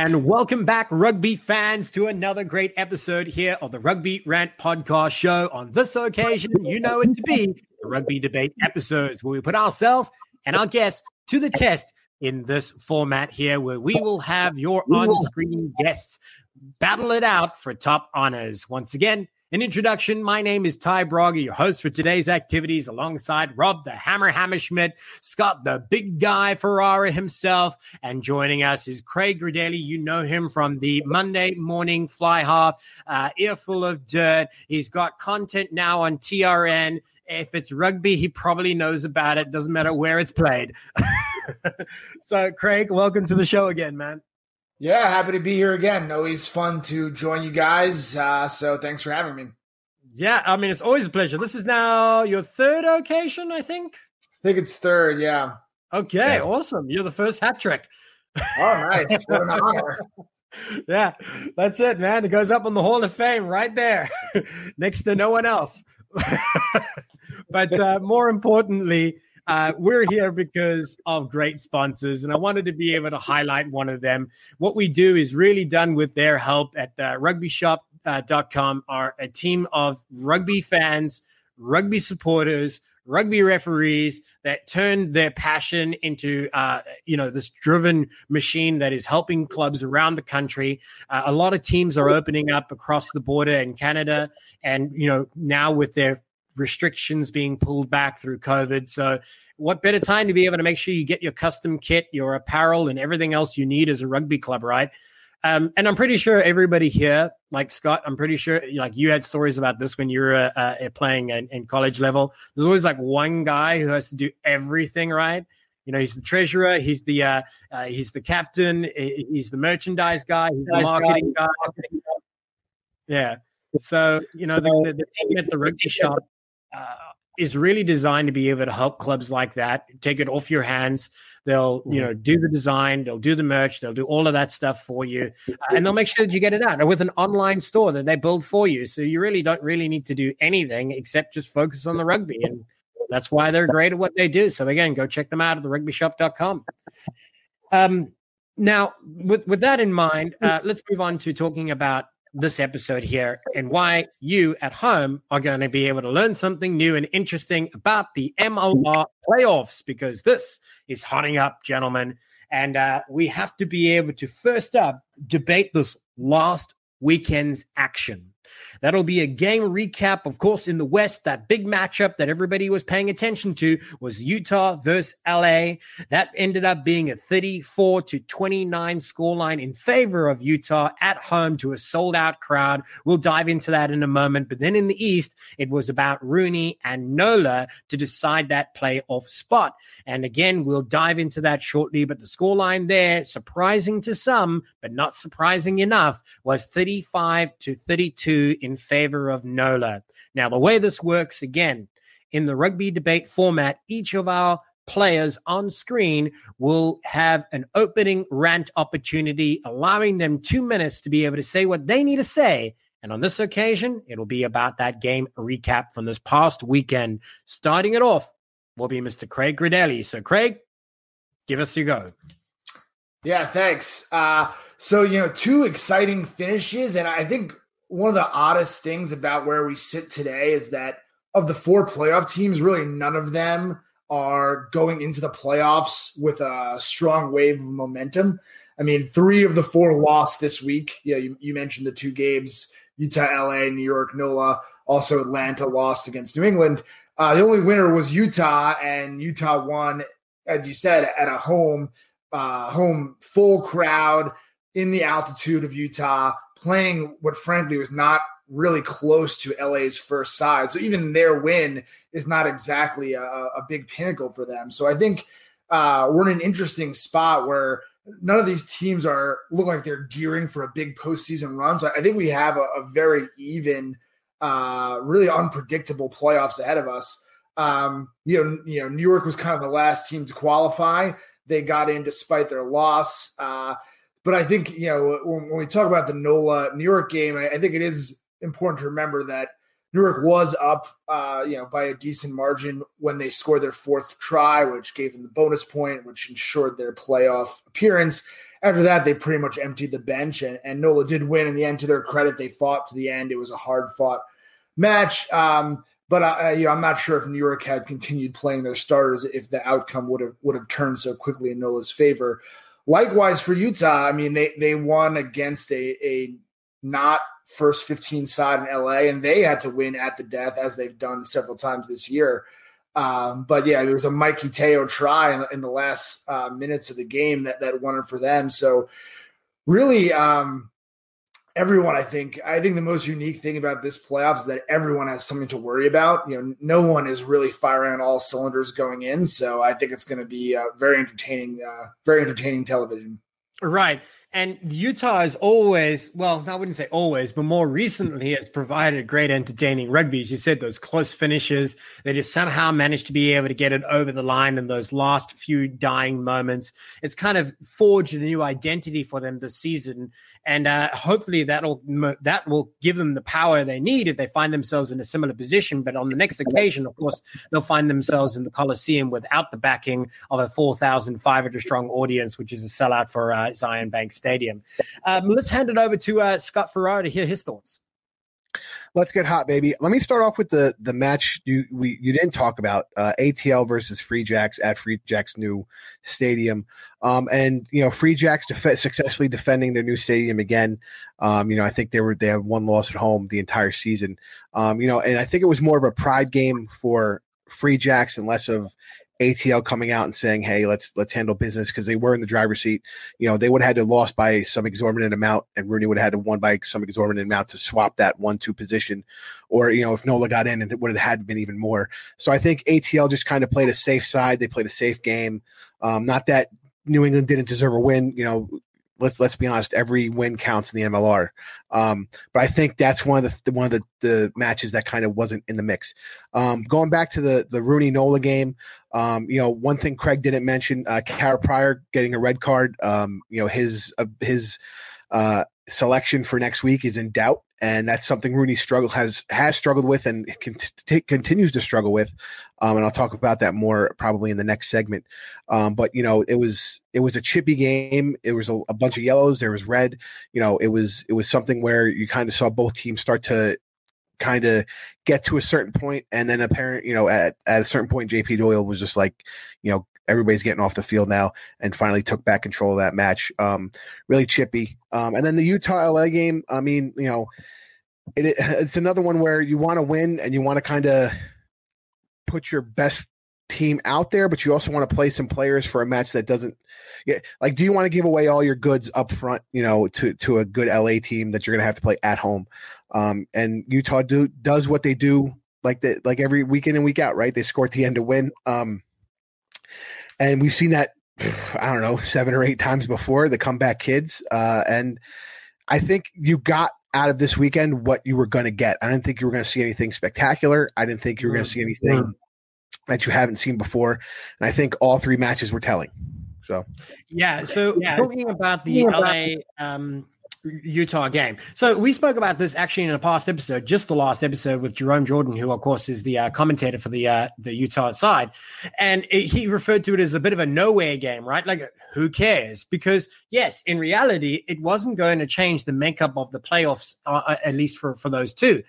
And welcome back, rugby fans, to another great episode here of the Rugby Rant Podcast Show. On this occasion, you know it to be the Rugby Debate episodes, where we put ourselves and our guests to the test in this format here, where we will have your on screen guests battle it out for top honors. Once again, an introduction. My name is Ty Braga, your host for today's activities, alongside Rob the Hammer Hammerschmidt, Scott the Big Guy Ferrara himself, and joining us is Craig Gridelli. You know him from the Monday Morning Fly Half, uh, Earful of Dirt. He's got content now on TRN. If it's rugby, he probably knows about it. Doesn't matter where it's played. so, Craig, welcome to the show again, man. Yeah, happy to be here again. Always fun to join you guys. Uh, so thanks for having me. Yeah, I mean it's always a pleasure. This is now your third occasion, I think. I think it's third. Yeah. Okay, yeah. awesome. You're the first hat trick. All right. What an honor. yeah, that's it, man. It goes up on the Hall of Fame right there, next to no one else. but uh, more importantly, uh, we're here because of great sponsors, and I wanted to be able to highlight one of them. What we do is really done with their help at uh, rugbyshop.com, uh, are a team of rugby fans, rugby supporters, rugby referees that turn their passion into uh, you know this driven machine that is helping clubs around the country uh, a lot of teams are opening up across the border in canada and you know now with their restrictions being pulled back through COVID. So, what better time to be able to make sure you get your custom kit, your apparel, and everything else you need as a rugby club, right? Um, and I'm pretty sure everybody here, like Scott, I'm pretty sure like you had stories about this when you were uh, uh, playing in, in, college level. There's always like one guy who has to do everything right. You know, he's the treasurer, he's the uh, uh he's the captain, he's the merchandise guy, he's the marketing guy. Yeah. So you know, the, the team at the rugby shop uh, is really designed to be able to help clubs like that take it off your hands. They'll, you mm-hmm. know, do the design, they'll do the merch, they'll do all of that stuff for you, uh, and they'll make sure that you get it out with an online store that they build for you. So you really don't really need to do anything except just focus on the rugby, and that's why they're great at what they do. So again, go check them out at therugbyshop.com. Um, now, with with that in mind, uh, let's move on to talking about this episode here and why you at home are going to be able to learn something new and interesting about the MLR playoffs because this is hotting up, gentlemen. And uh, we have to be able to first up debate this last weekend's action. That'll be a game recap. Of course, in the West, that big matchup that everybody was paying attention to was Utah versus LA. That ended up being a 34 to 29 scoreline in favor of Utah at home to a sold out crowd. We'll dive into that in a moment. But then in the East, it was about RUNY and Nola to decide that playoff spot. And again, we'll dive into that shortly. But the scoreline there, surprising to some, but not surprising enough, was 35 to 32 in favor of NOLA. Now, the way this works again, in the rugby debate format, each of our players on screen will have an opening rant opportunity, allowing them two minutes to be able to say what they need to say. And on this occasion, it'll be about that game recap from this past weekend. Starting it off will be Mr. Craig Gridelli. So, Craig, give us your go. Yeah, thanks. Uh, so, you know, two exciting finishes. And I think one of the oddest things about where we sit today is that of the four playoff teams, really none of them are going into the playoffs with a strong wave of momentum. I mean, three of the four lost this week. Yeah, you, you mentioned the two games Utah, LA, New York, NOLA. Also, Atlanta lost against New England. Uh, the only winner was Utah, and Utah won, as you said, at a home, uh, home full crowd in the altitude of Utah playing what frankly was not really close to LA's first side. So even their win is not exactly a, a big pinnacle for them. So I think uh, we're in an interesting spot where none of these teams are look like they're gearing for a big postseason run. So I think we have a, a very even, uh, really unpredictable playoffs ahead of us. Um, you know, you know, New York was kind of the last team to qualify. They got in despite their loss. Uh, but I think, you know, when, when we talk about the NOLA New York game, I, I, think it is important to remember that New York was up, uh, you know, by a decent margin when they scored their fourth try, which gave them the bonus point, which ensured their playoff appearance. after that, they pretty much emptied the bench, and, and NOLA did win in the end. To their credit, they fought to the end. It was a hard fought match. Um, but I, you know, I'm not sure if New York had continued playing their starters, if the outcome would have would have turned so quickly in NOLA's favor. Likewise for Utah, I mean, they they won against a a not first 15 side in LA, and they had to win at the death as they've done several times this year. Um, but yeah, there was a Mikey Teo try in, in the last uh, minutes of the game that that won it for them. So really, um, everyone, I think, I think the most unique thing about this playoffs is that everyone has something to worry about. You know, no one is really firing on all cylinders going in. So I think it's going to be uh, very entertaining, uh, very entertaining television. Right. And Utah is always, well, I wouldn't say always, but more recently has provided great entertaining rugby. As you said, those close finishes, they just somehow managed to be able to get it over the line in those last few dying moments. It's kind of forged a new identity for them this season. And uh, hopefully that'll, that will give them the power they need if they find themselves in a similar position. But on the next occasion, of course, they'll find themselves in the Coliseum without the backing of a 4,500 strong audience, which is a sellout for uh, Zions Bank Stadium. Um, let's hand it over to uh, Scott Ferrara to hear his thoughts. Let's get hot, baby. Let me start off with the the match you we you didn't talk about uh, ATL versus Free Jacks at Free Jacks new stadium, um, and you know Free Jacks def- successfully defending their new stadium again. Um, you know I think they were they had one loss at home the entire season. Um, you know, and I think it was more of a pride game for Free Jacks and less of ATL coming out and saying, "Hey, let's let's handle business," because they were in the driver's seat. You know, they would have had to lost by some exorbitant amount, and RUNY would have had to won by some exorbitant amount to swap that one-two position, or you know, if Nola got in, and it would have had been even more. So I think ATL just kind of played a safe side. They played a safe game. Um, not that New England didn't deserve a win. You know, let's let's be honest, every win counts in the MLR. Um, but I think that's one of the one of the, the matches that kind of wasn't in the mix. Um, going back to the the RUNY Nola game, um, you know, one thing Craig didn't mention, uh, Kara Pryor getting a red card. Um, you know, his uh, his uh, selection for next week is in doubt and that's something RUNY struggle has has struggled with and can t- continues to struggle with. Um, and I'll talk about that more probably in the next segment. Um, but you know, it was it was a chippy game. It was a, a, bunch of yellows. There was red. You know, it was it was something where you kind of saw both teams start to kind of get to a certain point, and then apparent, you know, at at a certain point, JP Doyle was just like, you know, everybody's getting off the field now and finally took back control of that match. Um, really chippy. Um, and then the Utah LA game, I mean, you know, it, it, it's another one where you want to win and you want to kind of put your best team out there, but you also want to play some players for a match that doesn't yeah, like do you want to give away all your goods up front, you know, to to a good LA team that you're gonna have to play at home. Um, and Utah do does what they do like that, like every week in and week out, right? They score at the end to win. Um, and we've seen that I don't know seven or eight times before the comeback kids. Uh, and I think you got out of this weekend what you were going to get. I didn't think you were going to see anything spectacular. I didn't think you were going to see anything that you haven't seen before. And I think all three matches were telling. So yeah. So yeah. talking about the LA um, Utah game. So we spoke about this actually in a past episode, just the last episode with Jerome Jordan, who of course is the uh, commentator for the uh, the Utah side, and it, he referred to it as a bit of a nowhere game, right? Like who cares? Because yes, in reality, it wasn't going to change the makeup of the playoffs, uh, uh at least for for those two.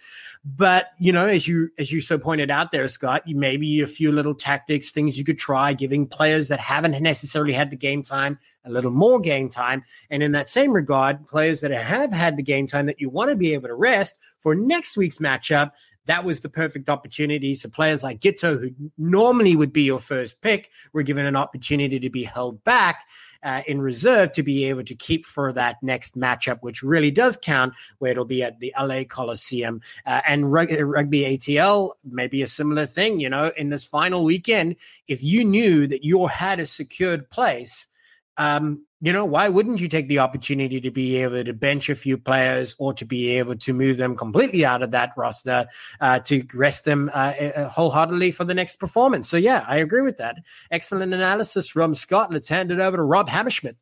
But you know, as you as you so pointed out there, Scott, maybe a few little tactics, things you could try, giving players that haven't necessarily had the game time a little more game time. And in that same regard, players that have had the game time that you want to be able to rest for next week's matchup, that was the perfect opportunity. So players like Giteau, who normally would be your first pick, were given an opportunity to be held back uh, in reserve to be able to keep for that next matchup, which really does count, where it'll be at the LA Coliseum. Uh, and rugby ATL, maybe a similar thing, you know, in this final weekend, if you knew that you had a secured place – um, you know, why wouldn't you take the opportunity to be able to bench a few players or to be able to move them completely out of that roster uh, to rest them uh, uh, wholeheartedly for the next performance? So, yeah, I agree with that. Excellent analysis from Scott. Let's hand it over to Rob Hammerschmidt.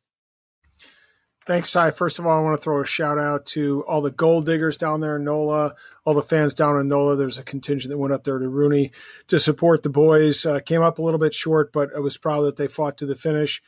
Thanks, Ty. First of all, I want to throw a shout out to all the gold diggers down there in NOLA, all the fans down in NOLA. There's a contingent that went up there to RUNY to support the boys. Uh, came up a little bit short, but I was proud that they fought to the finish.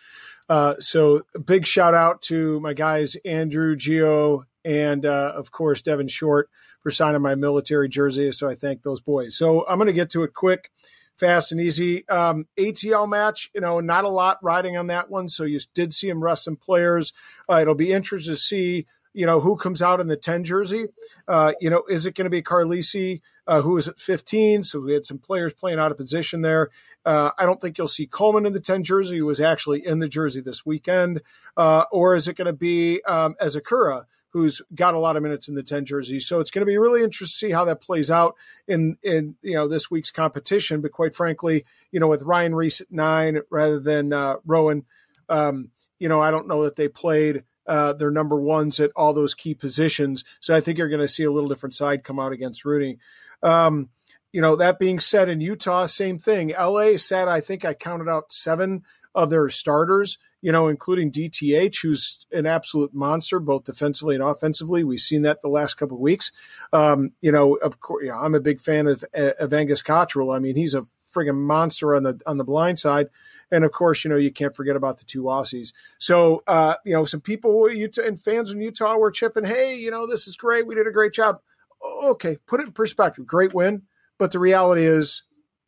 Uh, so, big shout out to my guys, Andrew, Geo, and uh, of course, Devin Short for signing my military jersey. So, I thank those boys. So, I'm going to get to it quick fast and easy. Um, ATL match, you know, not a lot riding on that one. So you did see him rest some players. Uh, it'll be interesting to see, you know, who comes out in the 10 jersey. Uh, you know, is it going to be Carlisi, uh, who is at 15? So we had some players playing out of position there. Uh, I don't think you'll see Coleman in the 10 jersey, who was actually in the jersey this weekend. Uh, or is it going to be um, Ezekura? who's got a lot of minutes in the 10 jersey. So it's going to be really interesting to see how that plays out in, in, you know, this week's competition. But quite frankly, you know, with Ryan Reese at nine rather than uh, Rowan, um, you know, I don't know that they played uh, their number ones at all those key positions. So I think you're going to see a little different side come out against RUNY. Um, you know, that being said, in Utah, same thing. LA said, I think I counted out seven of their starters you know, including DTH, who's an absolute monster, both defensively and offensively. We've seen that the last couple of weeks. Um, you know, of course, I'm a big fan of, of Angus Cottrell. I mean, he's a friggin' monster on the on the blind side, and of course, you know, you can't forget about the two Aussies. So, uh, you know, some people Utah, and fans in Utah were chipping, "Hey, you know, this is great. We did a great job." Okay, put it in perspective. Great win, but the reality is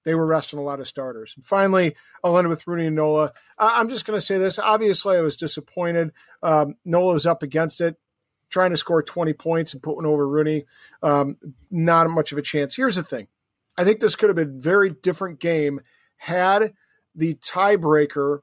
they were resting a lot of starters. And finally, I'll end with RUNY and Nola. I'm just going to say this. Obviously, I was disappointed. Um, Nola was up against it, trying to score 20 points and putting over RUNY. Um, not much of a chance. Here's the thing I think this could have been a very different game had the tiebreaker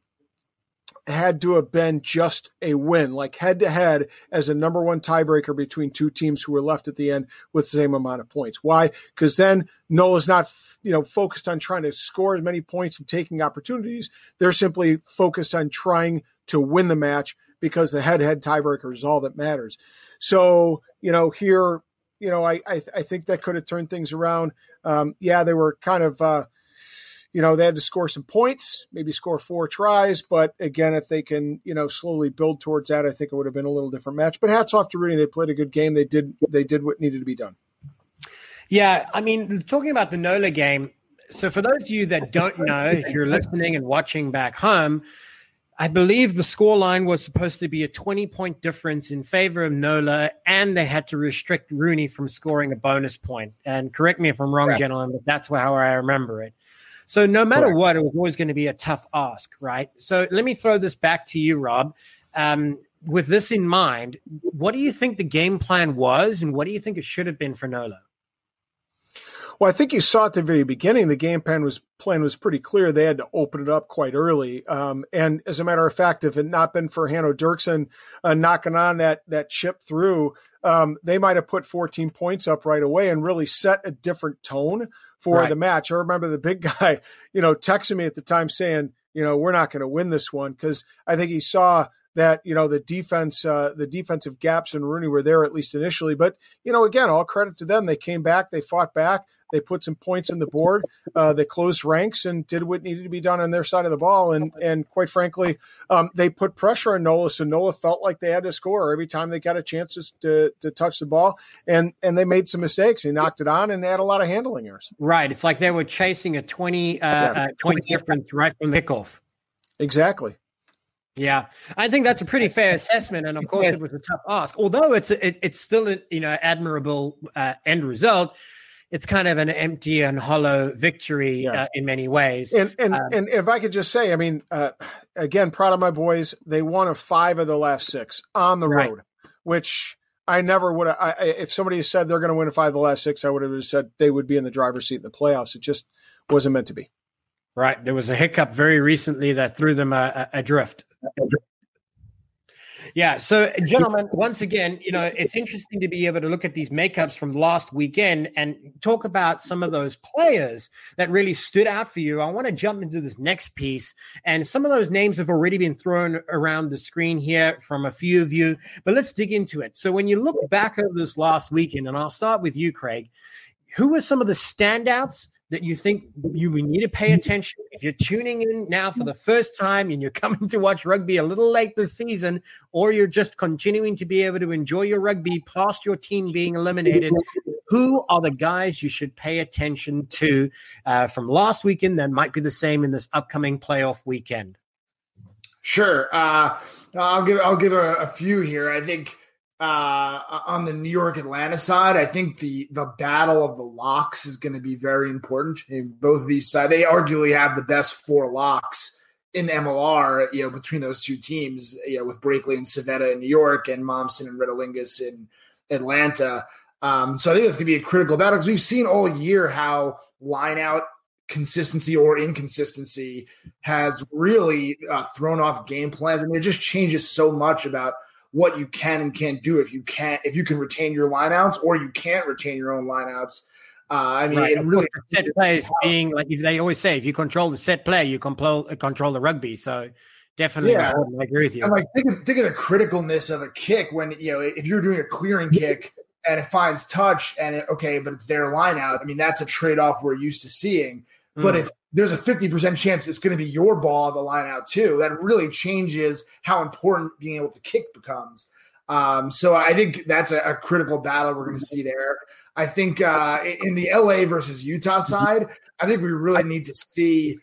had to have been just a win, like head to head as a number one tiebreaker between two teams who were left at the end with the same amount of points. Why? Because then Nola's not, you know, focused on trying to score as many points and taking opportunities. They're simply focused on trying to win the match because the head to head tiebreaker is all that matters. So, you know, here, you know, I, I, I think that could have turned things around. Um, yeah, they were kind of, uh, you know, they had to score some points, maybe score four tries. But again, if they can, you know, slowly build towards that, I think it would have been a little different match. But hats off to RUNY. They played a good game. They did they did what needed to be done. Yeah, I mean, talking about the Nola game. So for those of you that don't know, if you're listening and watching back home, I believe the score line was supposed to be a 20 point difference in favor of Nola, and they had to restrict RUNY from scoring a bonus point. And correct me if I'm wrong, gentlemen, but that's how I remember it. So no matter Correct. what, it was always going to be a tough ask, right? So let me throw this back to you, Rob. Um, with this in mind, what do you think the game plan was, and what do you think it should have been for Nola? Well, I think you saw at the very beginning the game plan was plan was pretty clear. They had to open it up quite early, um, and as a matter of fact, if it had not been for Hanno Dirksen uh, knocking on that that chip through, um, they might have put 14 points up right away and really set a different tone for right. the match. I remember the big guy, you know, texting me at the time saying, you know, we're not going to win this one because I think he saw that you know the defense, uh, the defensive gaps in RUNY were there at least initially. But you know, again, all credit to them. They came back, they fought back, they put some points in the board. Uh, they closed ranks and did what needed to be done on their side of the ball. And and quite frankly, um, they put pressure on Nola, so Nola felt like they had to score every time they got a chance to, to touch the ball. And and they made some mistakes. They knocked it on and had a lot of handling errors. Right. It's like they were chasing a 20, uh, yeah. uh, 20 difference right from kickoff. Exactly. Yeah, I think that's a pretty fair assessment, and of course, yes. it was a tough ask. Although it's a, it, it's still a you know admirable uh, end result it's kind of an empty and hollow victory yeah. uh, in many ways. And and, um, and if I could just say, I mean, uh, again, proud of my boys. They won a five of the last six on the right. road, which I never would. have If somebody said they're going to win a five of the last six, I would have said they would be in the driver's seat in the playoffs. It just wasn't meant to be. Right. There was a hiccup very recently that threw them adrift. Yeah. So, uh, gentlemen, once again, you know, it's interesting to be able to look at these makeups from last weekend and talk about some of those players that really stood out for you. I want to jump into this next piece, and some of those names have already been thrown around the screen here from a few of you, but let's dig into it. So, when you look back over this last weekend, and I'll start with you, Craig, who were some of the standouts that you think you need to pay attention. If you're tuning in now for the first time and you're coming to watch rugby a little late this season or you're just continuing to be able to enjoy your rugby past your team being eliminated who are the guys you should pay attention to uh, from last weekend that might be the same in this upcoming playoff weekend? Sure. Uh, i'll give i'll give a, a few here. I think uh, on the New York Atlanta side, I think the the battle of the locks is going to be very important. In both of these sides, they arguably have the best four locks in MLR. You know, between those two teams, you know, with Brakeley and Civetta in New York and Mommsen and Retalingus in Atlanta. Um, so I think it's going to be a critical battle because we've seen all year how line out consistency or inconsistency has really uh, thrown off game plans. I mean, it just changes so much about – what you can and can't do if you can't if you can retain your lineouts or you can't retain your own lineouts. Uh, I mean, right. really set plays being like if they always say if you control the set play, you control control the rugby. So definitely, yeah. I agree with you. I'm like think of, think of the criticalness of a kick when you know if you're doing a clearing kick and it finds touch and it, okay, but it's their line out. I mean, that's a trade off we're used to seeing. Mm. But if there's a 50% chance it's going to be your ball the line out too. That really changes how important being able to kick becomes. Um, so I think that's a, a critical battle we're going to see there. I think uh, in the LA versus Utah side, I think we really need to see,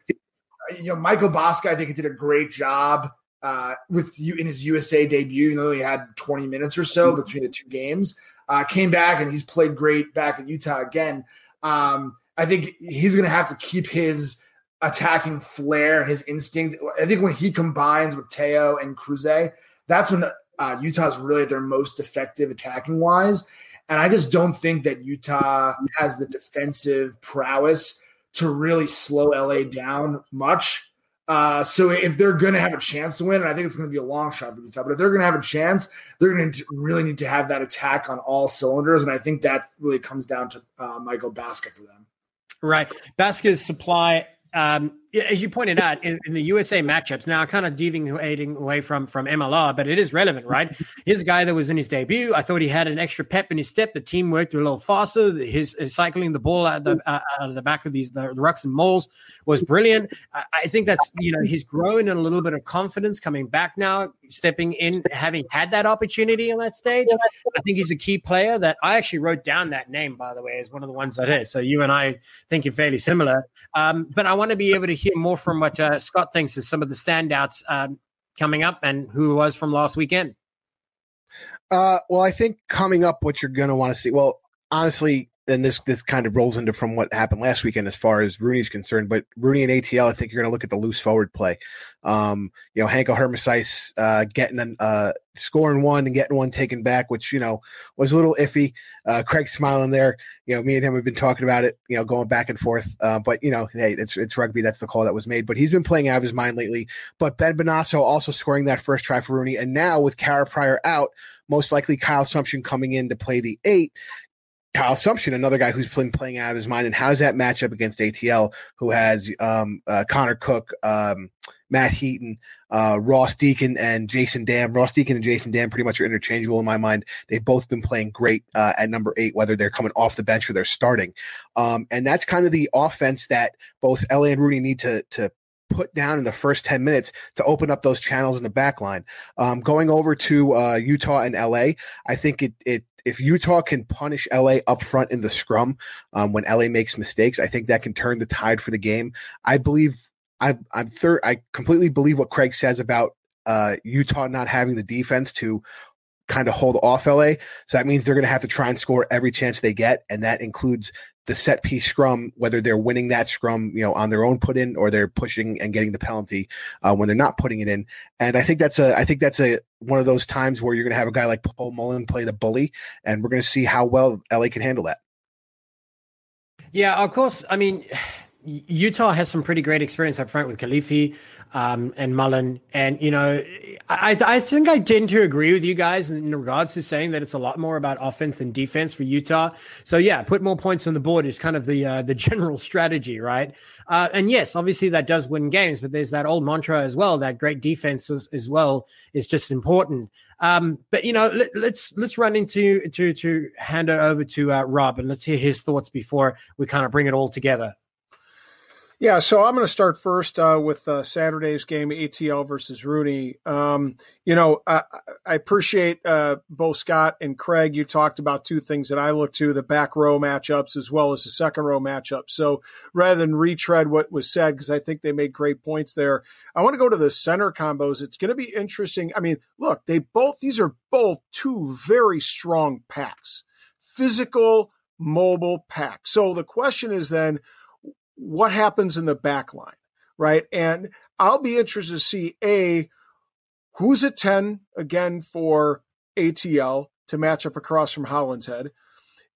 you know, Michael Bosca, I think he did a great job uh, with you in his USA debut, even though he had 20 minutes or so between the two games. Uh, came back and he's played great back at Utah again. Um, I think he's going to have to keep his attacking flair, his instinct. I think when he combines with Teo and Cruze, that's when uh, Utah's really their most effective attacking wise. And I just don't think that Utah has the defensive prowess to really slow LA down much. Uh, so if they're going to have a chance to win, and I think it's going to be a long shot for Utah, but if they're going to have a chance, they're going to really need to have that attack on all cylinders. And I think that really comes down to uh, Michael Bosca for them. Right. Bosca's supply um, as you pointed out in, in, the USA matchups, now kind of deviating away from from MLR, but it is relevant, right? Here's a guy that was in his debut. I thought he had an extra pep in his step. The team worked a little faster. His, his cycling the ball out, the, uh, out of the back of these the, the rucks and mauls was brilliant. I, I, think that's you know he's growing in a little bit of confidence coming back now, stepping in, having had that opportunity on that stage. I think he's a key player. That I actually wrote down that name by the way as one of the ones that is. So you and I think you're fairly similar. Um, but I want to be able to hear more from what uh, Scott thinks is some of the standouts um, coming up and who was from last weekend. Uh, well, I think coming up, what you're going to want to see. Well, honestly, and this this kind of rolls into from what happened last weekend as far as RUNY's concerned. But RUNY and ATL, I think you're going to look at the loose forward play. Um, you know, Hanco Germishuys uh, getting an uh, scoring one and getting one taken back, which you know was a little iffy. Uh, Craig smiling there. You know, me and him have been talking about it. You know, going back and forth. Uh, but you know, hey, it's it's rugby. That's the call that was made. But he's been playing out of his mind lately. But Ben Bonasso also scoring that first try for RUNY, and now with Kara Pryor out, most likely Kyle Sumsion coming in to play the eight. Kyle Sumsion, another guy who's been playing out of his mind. And how does that match up against ATL, who has um, uh, Connor Cook, um, Matt Heaton, uh, Ross Deacon, and Jason Damm? Ross Deacon and Jason Damm pretty much are interchangeable in my mind. They've both been playing great uh, at number eight, whether they're coming off the bench or they're starting. Um, and that's kind of the offense that both LA and RUNY need to to put down in the first 10 minutes to open up those channels in the back line. Um, going over to uh, Utah and LA, I think it, it if Utah can punish LA up front in the scrum um, when LA makes mistakes, I think that can turn the tide for the game. I believe I, I'm third. I completely believe what Craig says about uh, Utah not having the defense to kind of hold off LA. So that means they're going to have to try and score every chance they get, and that includes the set piece scrum, whether they're winning that scrum, you know, on their own put in or they're pushing and getting the penalty uh, when they're not putting it in. And I think that's a, I think that's a one of those times where you're going to have a guy like Paul Mullen play the bully, and we're going to see how well LA can handle that. Yeah, of course. I mean, Utah has some pretty great experience up front with Kilifi um, and Mullen. And, you know, I, I think I tend to agree with you guys in regards to saying that it's a lot more about offense than defense for Utah. So, yeah, put more points on the board is kind of the uh, the general strategy, right? Uh, and yes, obviously that does win games, but there's that old mantra as well that great defense as, as well is just important. Um, but you know, let, us let's, let's run into to to hand it over to uh, Rob and let's hear his thoughts before we kind of bring it all together. Yeah, so I'm going to start first uh, with uh, Saturday's game, ATL versus RUNY. Um, you know, I, I appreciate uh, both Scott and Craig. You talked about two things that I look to the back row matchups as well as the second row matchup. So rather than retread what was said, because I think they made great points there, I want to go to the center combos. It's going to be interesting. I mean, look, they both, these are both two very strong packs, physical, mobile packs. So the question is then, what happens in the back line, right? And I'll be interested to see A, who's at 10 again for ATL to match up across from Hollinshead.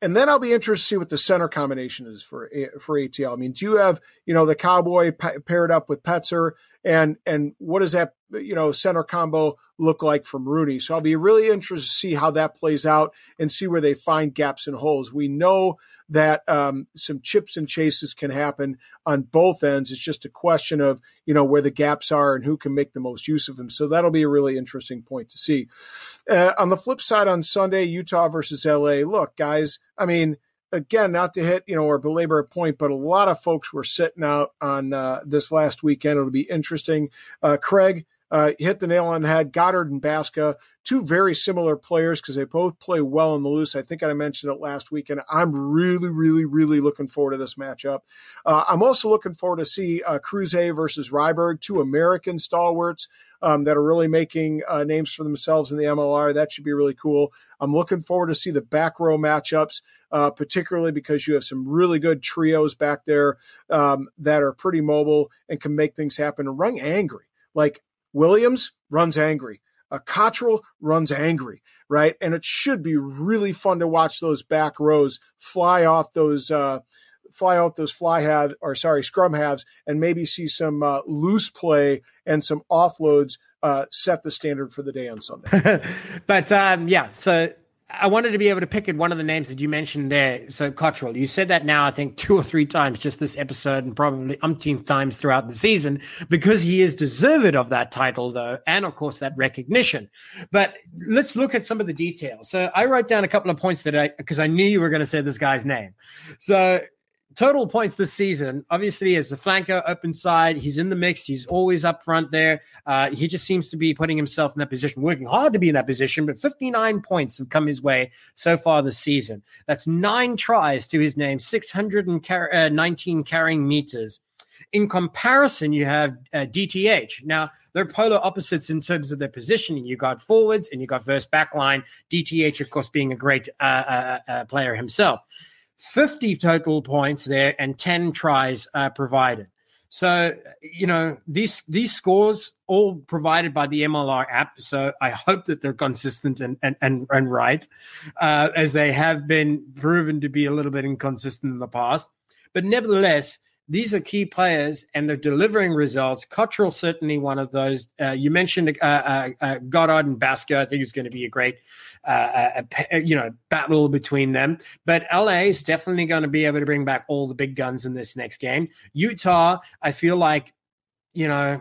And then I'll be interested to see what the center combination is for for ATL. I mean, do you have you know the Cowboy paired up with Petzer, and and what does that you know center combo look like from RUNY? So I'll be really interested to see how that plays out and see where they find gaps and holes. We know that um, some chips and chases can happen on both ends. It's just a question of you know where the gaps are and who can make the most use of them. So that'll be a really interesting point to see. Uh, on the flip side, on Sunday, Utah versus LA. Look, guys, I mean again, not to hit, you know, or belabor a point, but a lot of folks were sitting out on uh, this last weekend. It'll be interesting. Uh, Craig uh, hit the nail on the head. Goddard and Baska, two very similar players because they both play well in the loose. I think I mentioned it last week, and I'm really, really, really looking forward to this matchup. Uh, I'm also looking forward to see uh, Cruze versus Ryberg, two American stalwarts um, that are really making uh, names for themselves in the MLR. That should be really cool. I'm looking forward to see the back row matchups, uh, particularly because you have some really good trios back there um, that are pretty mobile and can make things happen and run angry. Like Williams runs angry. A Cottrell runs angry, right? And it should be really fun to watch those back rows fly off those uh, fly out those fly halves or sorry scrum halves and maybe see some uh, loose play and some offloads uh, set the standard for the day on Sunday. but um, yeah, so I wanted to be able to pick at one of the names that you mentioned there. So Cottrell, you said that now I think two or three times just this episode and probably umpteenth times throughout the season because he is deserved of that title though, and of course that recognition. But let's look at some of the details. So I wrote down a couple of points that I because I knew you were going to say this guy's name. So total points this season, obviously, as the flanker open side, he's in the mix. He's always up front there. Uh, he just seems to be putting himself in that position, working hard to be in that position. But 59 points have come his way so far this season. That's nine tries to his name, 619 uh, carrying meters. In comparison, you have uh, DTH. Now, they're polar opposites in terms of their positioning. You got forwards and you got verse backline. DTH, of course, being a great uh, uh, uh, player himself. 50 total points there and 10 tries uh, provided. So, you know, these these scores all provided by the MLR app. So I hope that they're consistent and and and, and right, uh, as they have been proven to be a little bit inconsistent in the past. But nevertheless, these are key players and they're delivering results. Cottrell certainly one of those. Uh, you mentioned uh, uh, uh Goddard and Baska. I think it's going to be a great, a, you know, battle between them. But LA is definitely going to be able to bring back all the big guns in this next game. Utah, I feel like, you know,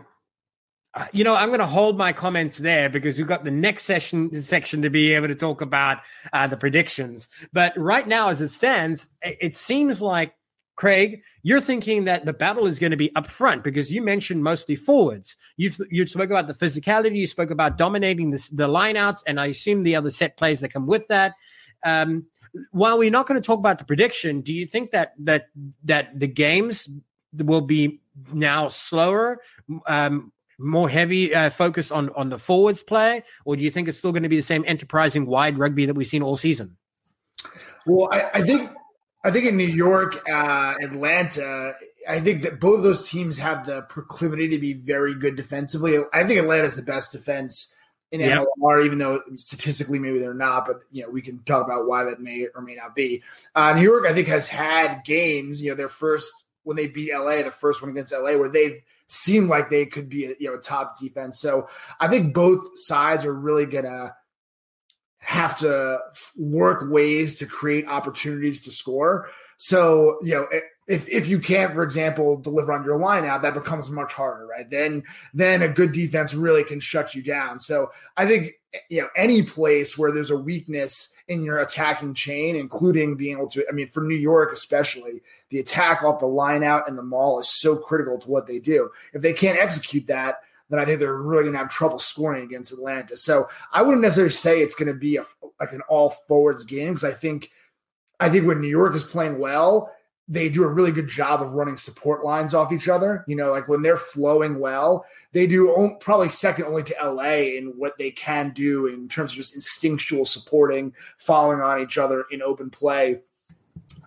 uh, you know, I'm going to hold my comments there because we've got the next session section to be able to talk about uh, the predictions. But right now, as it stands, it seems like Craig, you're thinking that the battle is going to be up front because you mentioned mostly forwards. You've you spoke about the physicality, you spoke about dominating the, the lineouts, and I assume the other set plays that come with that. Um, while we're not going to talk about the prediction, do you think that that that the games will be now slower, um, more heavy uh, focus on on the forwards play, or do you think it's still going to be the same enterprising wide rugby that we've seen all season? Well, I, I think I think in New York, uh, Atlanta, I think that both of those teams have the proclivity to be very good defensively. I think Atlanta's the best defense in yep. MLR, even though statistically maybe they're not, but you know we can talk about why that may or may not be. Uh, New York, I think, has had games. You know, their first when they beat LA, the first one against LA, where they've seemed like they could be a, you know a top defense. So I think both sides are really gonna have to work ways to create opportunities to score. So, you know, if if you can't, for example, deliver on your line out, that becomes much harder, right? Then then a good defense really can shut you down. So I think eh, you know any place where there's a weakness in your attacking chain, including being able to, I mean, for New York especially, the attack off the line out and the maul is so critical to what they do. If they can't execute that, then I think they're really going to have trouble scoring against Atlanta. So I wouldn't necessarily say it's going to be a, like an all forwards game because I think I think when New York is playing well, they do a really good job of running support lines off each other. You know, like when they're flowing well, they do probably second only to LA in what they can do in terms of just instinctual supporting, following on each other in open play.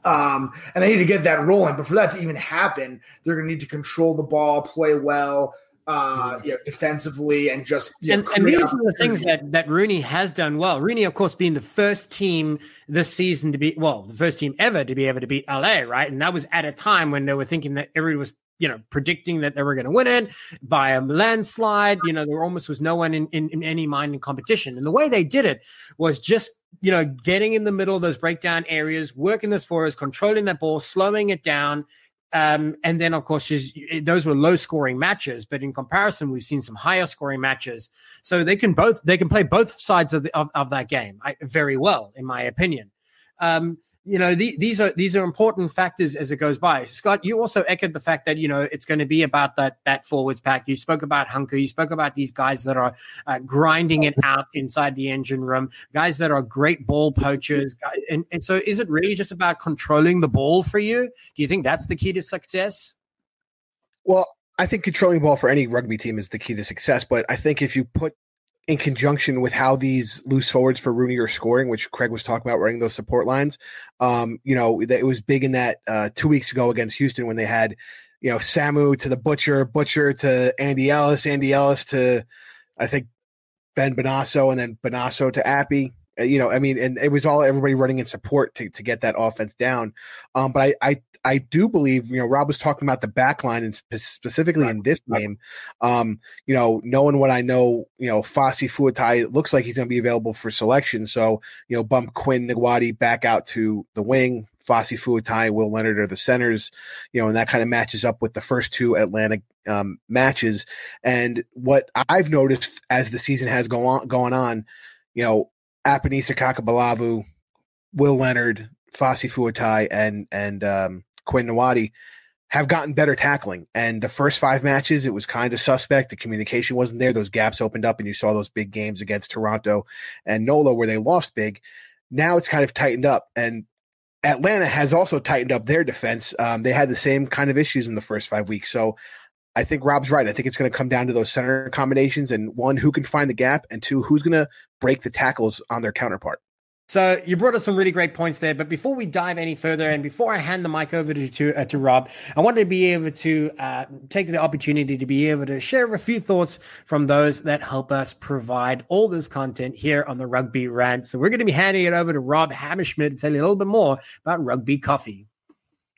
Um, and they need to get that rolling. But for that to even happen, they're going to need to control the ball, play well, uh, you know, defensively and just you and, and, these are the things that that RUNY has done well. RUNY, of course, being the first team this season to be well, the first team ever to be able to beat LA, right? And that was at a time when they were thinking that everyone was you know predicting that they were going to win it by a landslide. You know, there almost was no one in, in, in any mind in competition, and the way they did it was just you know getting in the middle of those breakdown areas, working this for us, controlling that ball, slowing it down um, and then, of course, those were low scoring matches, but in comparison, we've seen some higher scoring matches. So they can both they can play both sides of the, of, of that game I, very well, in my opinion. Um, you know the, these are these are important factors as it goes by. Scott you also echoed the fact that you know it's going to be about that that forwards pack. You spoke about Hanco. You spoke about these guys that are uh, grinding it out inside the engine room guys that are great ball poachers. And, and so is it really just about controlling the ball for you? Do you think that's the key to success? Well I think controlling the ball for any rugby team is the key to success, but I think if you put in conjunction with how these loose forwards for RUNY are scoring, which Craig was talking about running those support lines. Um, you know, it was big in that uh, two weeks ago against Houston when they had, you know, Samu to the Butcher, Butcher to Andy Ellis, Andy Ellis to, I think, Ben Bonasso, and then Bonasso to Appy. Uh, you know, I mean, and it was all everybody running in support to, to get that offense down. Um, but I, I, I do believe, you know, Rob was talking about the back line and spe- specifically in this game. Um, you know, knowing what I know, you know, Fossey Fuatai looks like he's going to be available for selection. So, you know, bump Quinn Ngawati back out to the wing. Fossey Fuatai, Will Leonard are the centers, you know, and that kind of matches up with the first two Atlanta um, matches. And what I've noticed as the season has go on, going on, you know, Apanisa Kakabalavu, Will Leonard, Fossey Fuatai, and and um, Quinn Ngawati have gotten better tackling. And the first five matches, it was kind of suspect. The communication wasn't there. Those gaps opened up, and you saw those big games against Toronto and NOLA where they lost big. Now it's kind of tightened up, and Atlanta has also tightened up their defense. Um, they had the same kind of issues in the first five weeks. So I think Rob's right. I think it's going to come down to those center combinations and one, who can find the gap, and two, who's going to break the tackles on their counterpart. So you brought us some really great points there, but before we dive any further, and before I hand the mic over to to, uh, to Rob, I wanted to be able to uh, take the opportunity to be able to share a few thoughts from those that help us provide all this content here on the Rugby Rant. So we're going to be handing it over to Rob Hammerschmidt to tell you a little bit more about Rugby Coffee.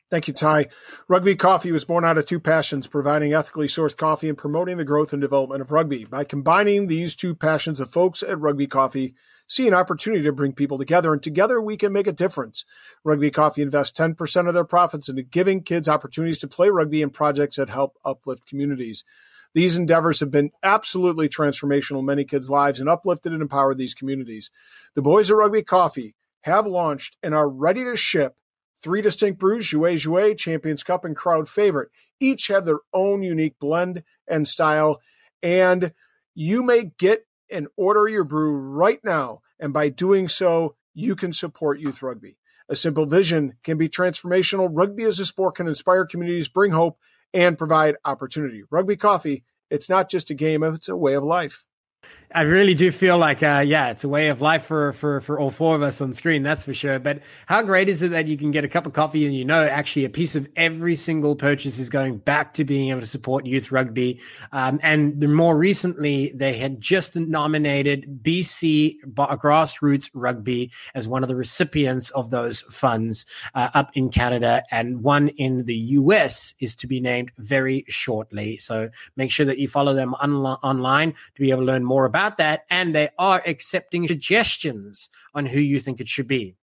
Thank you, Ty. Rugby Coffee was born out of two passions providing ethically sourced coffee and promoting the growth and development of rugby. By combining these two passions, the folks at Rugby Coffee see an opportunity to bring people together, and together we can make a difference. Rugby Coffee invests 10% of their profits into giving kids opportunities to play rugby and projects that help uplift communities. These endeavors have been absolutely transformational in many kids' lives and uplifted and empowered these communities. The boys at Rugby Coffee have launched and are ready to ship Three distinct brews, Jouet Jouet, Champions Cup, and Crowd Favorite. Each have their own unique blend and style. And you may get and order your brew right now. And by doing so, you can support youth rugby. A simple vision can be transformational. Rugby as a sport can inspire communities, bring hope, and provide opportunity. Rugby Coffee, it's not just a game, it's a way of life. I really do feel like, uh, yeah, it's a way of life for, for, for all four of us on screen, that's for sure. But how great is it that you can get a cup of coffee and you know actually a piece of every single purchase is going back to being able to support youth rugby? Um, and more recently, they had just nominated BC Grassroots Rugby as one of the recipients of those funds uh, up in Canada, and one in the US is to be named very shortly. So make sure that you follow them on- online to be able to learn more about about that, and they are accepting suggestions on who you think it should be.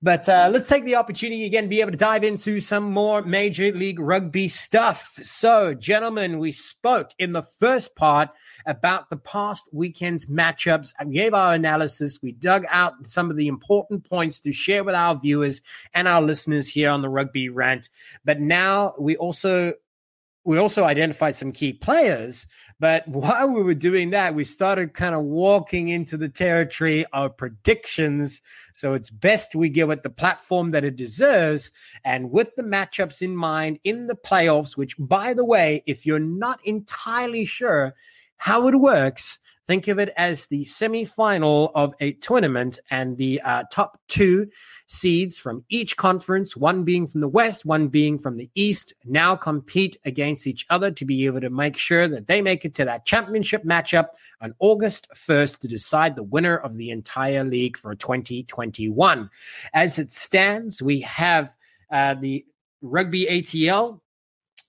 But uh, let's take the opportunity again, to be able to dive into some more Major League Rugby stuff. So, gentlemen, we spoke in the first part about the past weekend's matchups. I gave our analysis. We dug out some of the important points to share with our viewers and our listeners here on the Rugby Rant. But now we also we also identified some key players. But while we were doing that, we started kind of walking into the territory of predictions. So it's best we give it the platform that it deserves. And with the matchups in mind in the playoffs, which, by the way, if you're not entirely sure how it works, Think of it as the semi-final of a tournament, and the uh, top two seeds from each conference, one being from the West, one being from the East, now compete against each other to be able to make sure that they make it to that championship matchup on August 1st to decide the winner of the entire league for 2021. As it stands, we have uh, the Rugby ATL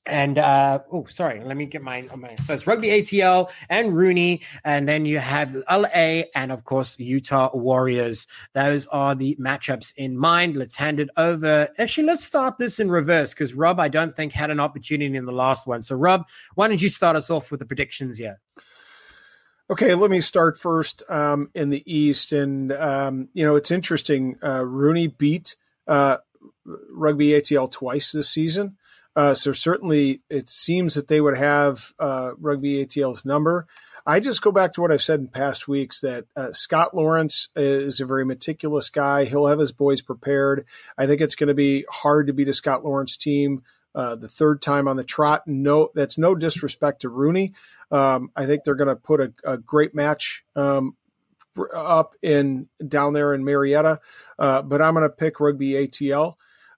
and uh oh sorry let me get my, my so it's rugby atl and RUNY, and then you have la and of course utah warriors. Those are the matchups in mind. Let's hand it over. Actually let's start this in reverse because rob i don't think had an opportunity in the last one. So rob why don't you start us off with the predictions here? Okay, let me start first um, in the East, and um, you know it's interesting. Uh, RUNY beat uh, Rugby ATL twice this season, uh, so certainly, it seems that they would have uh, Rugby ATL's number. I just go back to what I've said in past weeks that uh, Scott Lawrence is a very meticulous guy. He'll have his boys prepared. I think it's going to be hard to beat a Scott Lawrence team uh, the third time on the trot. No, that's no disrespect to RUNY. Um, I think they're going to put a, a, great match um, up in down there in Marietta, uh, but I'm going to pick Rugby ATL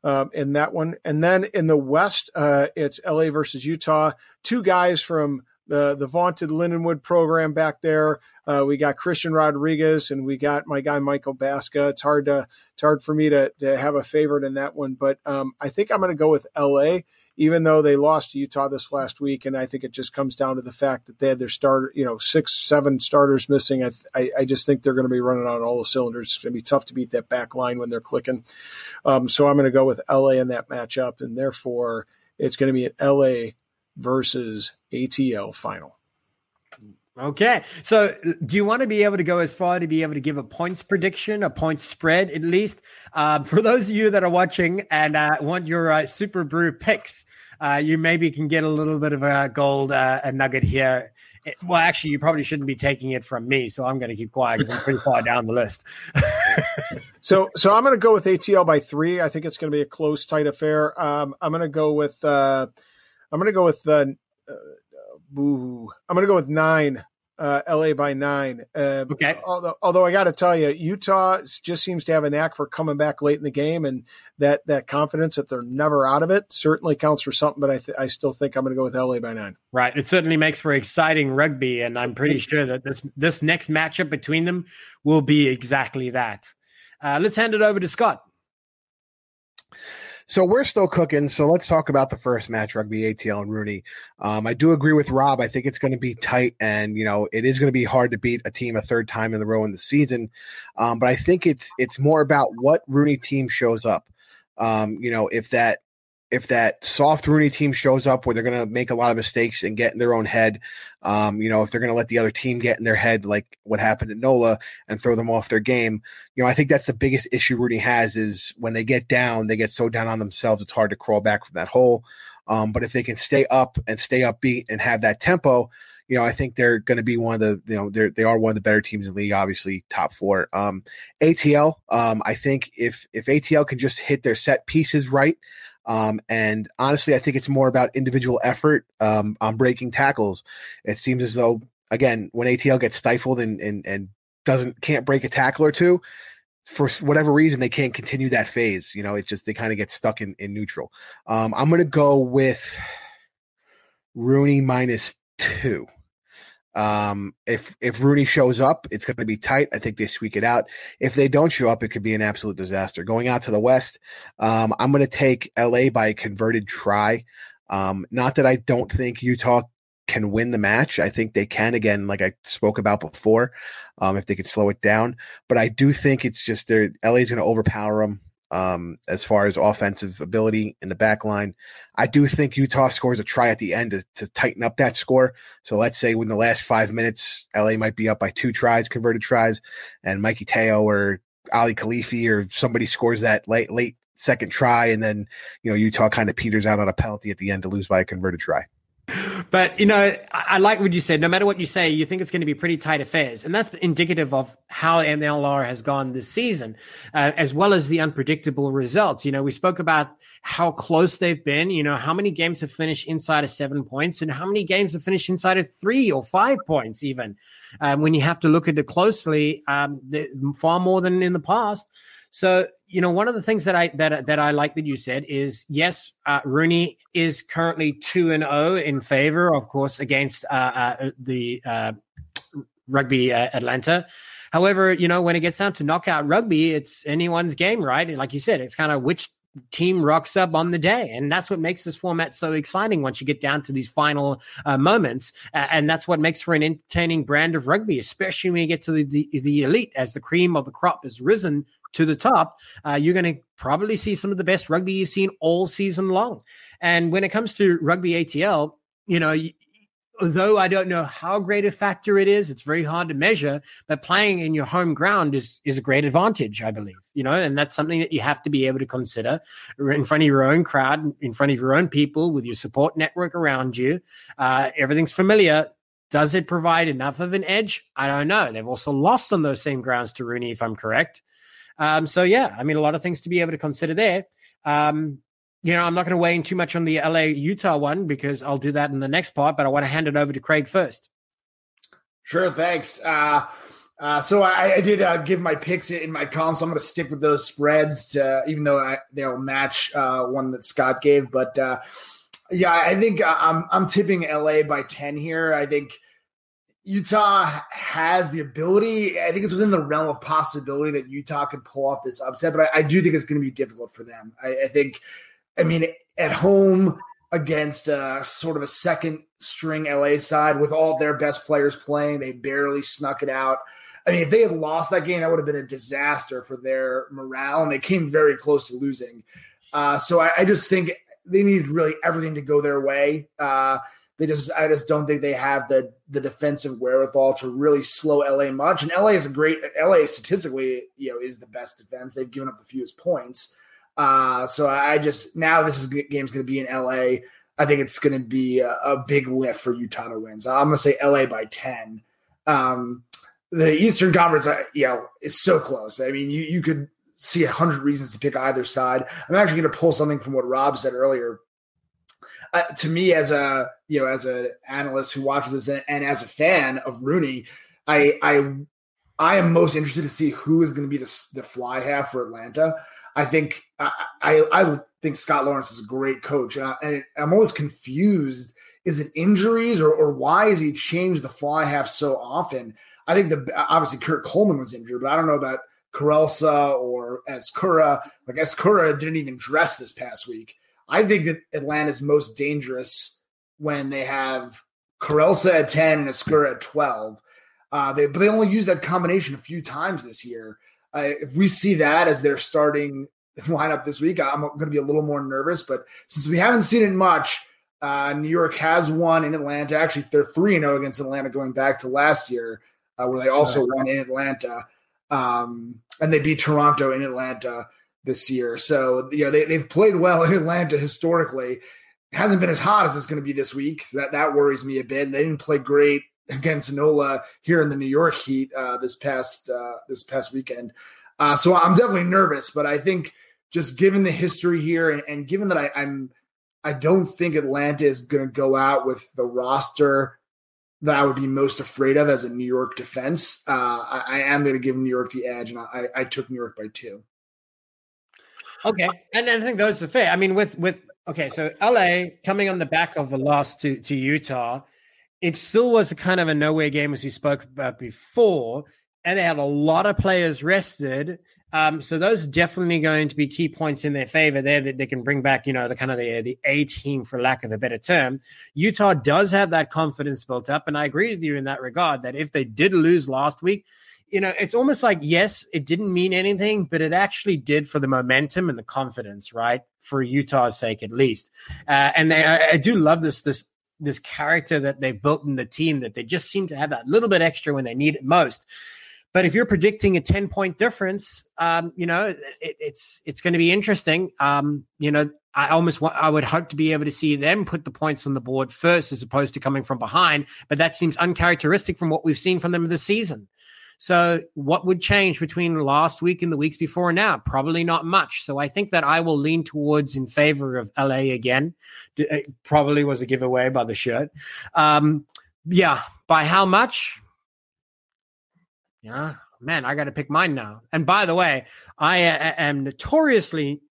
um, in that one. And then in the West, uh, it's LA versus Utah. Two guys from the the vaunted Lindenwood program back there. Uh, we got Christian Rodriguez and we got my guy Michael Baska. It's hard to it's hard for me to to have a favorite in that one, but um, I think I'm going to go with LA even though they lost to Utah this last week. And I think it just comes down to the fact that they had their starter, you know, six, seven starters missing. I, I, I just think they're going to be running on all the cylinders. It's going to be tough to beat that back line when they're clicking. Um, so I'm going to go with LA in that matchup. And therefore, it's going to be an LA versus ATL final. Okay. So, do you want to be able to go as far to be able to give a points prediction, a points spread at least? Um, for those of you that are watching and uh, want your uh, Super Brew picks, uh, you maybe can get a little bit of a gold uh, a nugget here. It, well, actually, you probably shouldn't be taking it from me, so I'm going to keep quiet because I'm pretty far down the list. so, so I'm going to go with ATL by three. I think it's going to be a close, tight affair. Um, I'm going to go with. Uh, I'm going to go with uh, Boo. I'm going to go with nine. Uh, LA by nine. Uh, okay. Although, although I got to tell you, Utah just seems to have a knack for coming back late in the game, and that that confidence that they're never out of it certainly counts for something. But I th- I still think I'm going to go with LA by nine. Right. It certainly makes for exciting rugby, and I'm pretty sure that this this next matchup between them will be exactly that. Uh, let's hand it over to Scott. So we're still cooking. So let's talk about the first match, Rugby ATL and RUNY. Um, I do agree with Rob. I think it's going to be tight, and you know it is going to be hard to beat a team a third time in the row in the season. Um, but I think it's it's more about what RUNY team shows up. Um, you know, if that if that soft RUNY team shows up where they're going to make a lot of mistakes and get in their own head, um, you know, if they're going to let the other team get in their head, like what happened at NOLA and throw them off their game, you know, I think that's the biggest issue RUNY has is when they get down, they get so down on themselves, it's hard to crawl back from that hole. Um, but if they can stay up and stay upbeat and have that tempo, you know, I think they're going to be one of the, you know, they're, they are one of the better teams in the league, obviously top four. Um, ATL, um, I think if, if ATL can just hit their set pieces right, um, and honestly, I think it's more about individual effort um, on breaking tackles. It seems as though, again, when ATL gets stifled and, and, and doesn't can't break a tackle or two, for whatever reason, they can't continue that phase. You know, it's just they kind of get stuck in, in neutral. Um, I'm going to go with RUNY minus two. Um, if if RUNY shows up, it's going to be tight. I think they squeak it out. If they don't show up, it could be an absolute disaster. Going out to the West, um, I'm going to take LA by a converted try. Um, not that I don't think Utah can win the match. I think they can again, like I spoke about before, um, if they could slow it down. But I do think it's just their LA is going to overpower them. Um, as far as offensive ability in the back line. I do think Utah scores a try at the end to, to tighten up that score. So let's say in the last five minutes, LA might be up by two tries, converted tries, and Mikey Teo or Ali Khalifi or somebody scores that late late second try, and then you know Utah kind of peters out on a penalty at the end to lose by a converted try. But you know, I, I, like what you said. No matter what you say, you think it's going to be pretty tight affairs, and that's indicative of how MLR has gone this season, uh, as well as the unpredictable results. You know, we spoke about how close they've been. You know, how many games have finished inside of seven points, and how many games have finished inside of three or five points, even. Um, when you have to look at it closely, um, far more than in the past. So, you know, one of the things that I that that I like that you said is yes, uh, RUNY is currently two and zero oh in favor, of course, against uh, uh, the uh, rugby uh, Atlanta. However, you know, when it gets down to knockout rugby, it's anyone's game, right? Like you said, it's kind of which team rocks up on the day. And that's what makes this format so exciting once you get down to these final uh, moments. Uh, and that's what makes for an entertaining brand of rugby, especially when you get to the, the, the elite as the cream of the crop has risen to the top, uh, you're going to probably see some of the best rugby you've seen all season long. And when it comes to rugby ATL, you know, although I don't know how great a factor it is, it's very hard to measure. But playing in your home ground is is a great advantage, I believe. You know, and that's something that you have to be able to consider in front of your own crowd, in front of your own people, with your support network around you. Uh, everything's familiar. Does it provide enough of an edge? I don't know. They've also lost on those same grounds to RUNY, if I'm correct. Um, so yeah, I mean, a lot of things to be able to consider there. Um, you know, I'm not going to weigh in too much on the LA Utah one because I'll do that in the next part, but I want to hand it over to Craig first. Sure, thanks. Uh, uh, so I, I did uh, give my picks in my column, so I'm going to stick with those spreads, to, even though I, they'll match uh, one that Scott gave. But uh, yeah, I think uh, I'm I'm tipping LA by ten here. I think Utah has the ability. I think it's within the realm of possibility that Utah could pull off this upset, but I, I do think it's going to be difficult for them. I, I, think, I mean, at home against a, sort of a second string LA side with all their best players playing, they barely snuck it out. I mean, if they had lost that game, that would have been a disaster for their morale, and they came very close to losing. Uh, so I, I, just think they need really everything to go their way. Uh, they just I just don't think they have the the defensive wherewithal to really slow LA much. And LA is a great LA statistically, you know, is the best defense. They've given up the fewest points. Uh, so I just now this is game's going to be in LA. I think it's going to be a, a, big lift for Utah to win. So I'm going to say LA by ten. Um, the Eastern Conference, uh, you know, is so close. I mean, you you could see a hundred reasons to pick either side. I'm actually going to pull something from what Rob said earlier uh, to me as a you know as an analyst who watches this and, and as a fan of RUNY, I I I am most interested to see who is going to be the, the fly half for Atlanta. I think I, I, I think Scott Lawrence is a great coach, and, I, I'm always confused. Is it injuries or, or why has he changed the fly half so often? I think the obviously Kurt Coleman was injured, but I don't know about Korelsa or Ezcurra. Like Ezcurra didn't even dress this past week. I think that Atlanta's most dangerous when they have Korelsa at 10 and Ezcurra at 12. Uh, they, but they only use that combination a few times this year. Uh, if we see that as their starting lineup this week, I'm going to be a little more nervous. But since we haven't seen it much, uh, New York has won in Atlanta. Actually, they're 3 0 against Atlanta going back to last year, uh, where they also won in Atlanta. Um, and they beat Toronto in Atlanta this year. So you know they, they've played well in Atlanta historically. It hasn't been as hot as it's going to be this week. So that that worries me a bit. They didn't play great against Nola here in the New York Heat uh, this past uh, this past weekend. Uh, so I'm definitely nervous, but I think just given the history here and, and given that I, I'm I don't think Atlanta is going to go out with the roster that I would be most afraid of as a New York defense. Uh, I, I, am going to give New York the edge, and I, I took New York by two. Okay, and I think those are fair. I mean, with with okay, so LA coming on the back of the loss to to Utah, it still was a kind of a nowhere game as we spoke about before, and they had a lot of players rested. Um, so those are definitely going to be key points in their favor there that they can bring back, you know, the kind of the the A team for lack of a better term. Utah does have that confidence built up, and I agree with you in that regard. That if they did lose last week, you know, it's almost like, yes, it didn't mean anything, but it actually did for the momentum and the confidence, right? For Utah's sake, at least. Uh, and they, I, I do love this, this, this character that they've built in the team that they just seem to have that little bit extra when they need it most. But if you're predicting a 10 point difference, um, you know, it, it's, it's going to be interesting. Um, you know, I almost want, I would hope to be able to see them put the points on the board first as opposed to coming from behind. But that seems uncharacteristic from what we've seen from them this season. So, what would change between last week and the weeks before now? Probably not much. So, I think that I will lean towards in favor of LA again. It probably was a giveaway by the shirt. Um, yeah, by how much? Yeah, man, I got to pick mine now. And by the way, I uh, am notoriously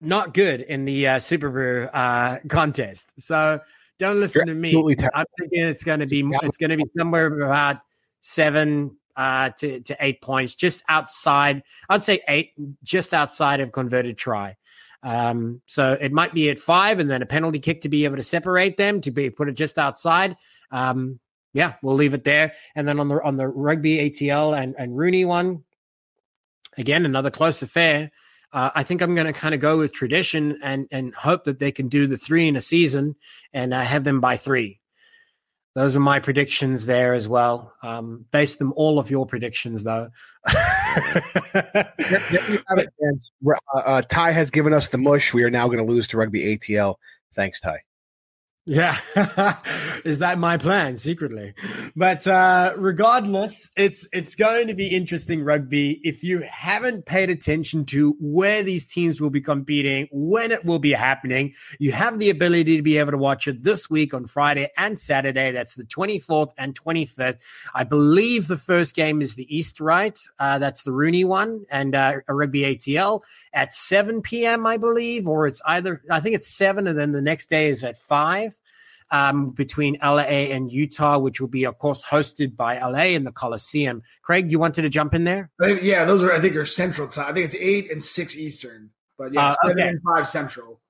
not good in the uh, Super Brew uh, contest. So don't listen You're to me. I'm thinking it's going to be it's going to be somewhere about seven uh, to to eight points, just outside. I'd say eight, just outside of converted try. Um, so it might be at five, and then a penalty kick to be able to separate them to be put it just outside. Um, yeah, we'll leave it there. And then on the on the rugby ATL and and RUNY one, again another close affair. Uh, I think I'm going to kind of go with tradition and and hope that they can do the three in a season and uh, have them by three. Those are my predictions there as well. Um, base them all of your predictions though. uh, uh, Ty has given us the mush. We are now going to lose to rugby ATL. Thanks, Ty. Yeah. Is that my plan secretly? But uh regardless, it's it's going to be interesting rugby if you haven't paid attention to where these teams will be competing, when it will be happening. You have the ability to be able to watch it this week on Friday and Saturday. That's the 24th and 25th. I believe the first game is the East, right? Uh that's the RUNY one and uh a rugby ATL at 7 p.m. I believe or it's either I think it's 7 and then the next day is at 5 um, between LA and Utah, which will be, of course, hosted by LA in the Coliseum. Craig, you wanted to jump in there? Yeah, those are, I think, are central time. I think it's 8 and 6 Eastern, but yeah, uh, 7 okay. and 5 Central.